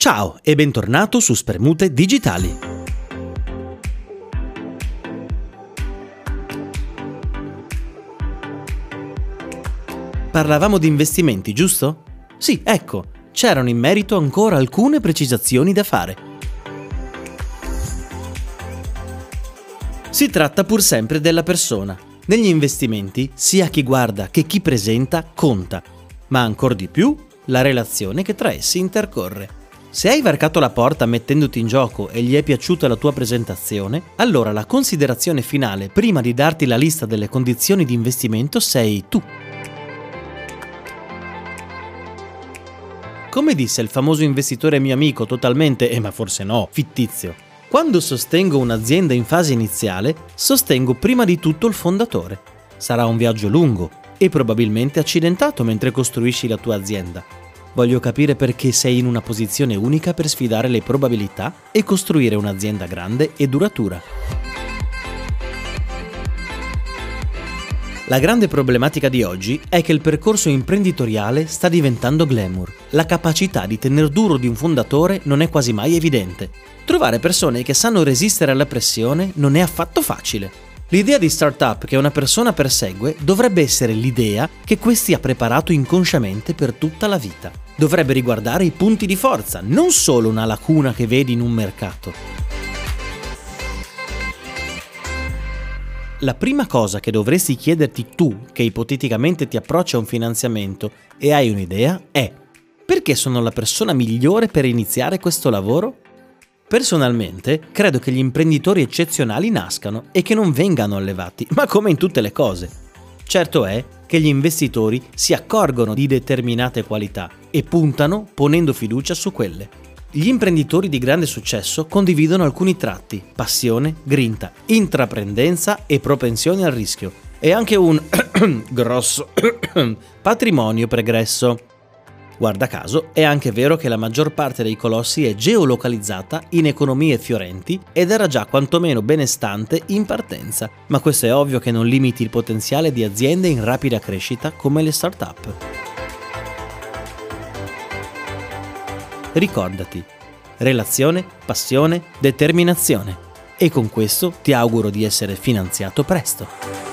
Ciao e bentornato su Spermute Digitali. Parlavamo di investimenti, giusto? Sì, ecco, c'erano in merito ancora alcune precisazioni da fare. Si tratta pur sempre della persona. Negli investimenti, sia chi guarda che chi presenta conta, ma ancor di più la relazione che tra essi intercorre. Se hai varcato la porta mettendoti in gioco e gli è piaciuta la tua presentazione, allora la considerazione finale prima di darti la lista delle condizioni di investimento sei tu. Come disse il famoso investitore mio amico totalmente, eh ma forse no, fittizio. Quando sostengo un'azienda in fase iniziale, sostengo prima di tutto il fondatore. Sarà un viaggio lungo e probabilmente accidentato mentre costruisci la tua azienda Voglio capire perché sei in una posizione unica per sfidare le probabilità e costruire un'azienda grande e duratura. La grande problematica di oggi è che il percorso imprenditoriale sta diventando glamour. La capacità di tener duro di un fondatore non è quasi mai evidente. Trovare persone che sanno resistere alla pressione non è affatto facile. L'idea di startup che una persona persegue dovrebbe essere l'idea che questi ha preparato inconsciamente per tutta la vita. Dovrebbe riguardare i punti di forza, non solo una lacuna che vedi in un mercato. La prima cosa che dovresti chiederti tu, che ipoteticamente ti approccia a un finanziamento e hai un'idea, è perché sono la persona migliore per iniziare questo lavoro? Personalmente, credo che gli imprenditori eccezionali nascano e che non vengano allevati, ma come in tutte le cose. Certo è che gli investitori si accorgono di determinate qualità e puntano ponendo fiducia su quelle. Gli imprenditori di grande successo condividono alcuni tratti, passione, grinta, intraprendenza e propensione al rischio, e anche un grosso patrimonio pregresso. Guarda caso, è anche vero che la maggior parte dei colossi è geolocalizzata in economie fiorenti ed era già quantomeno benestante in partenza, ma questo è ovvio che non limiti il potenziale di aziende in rapida crescita come le start-up. Ricordati, relazione, passione, determinazione. E con questo ti auguro di essere finanziato presto.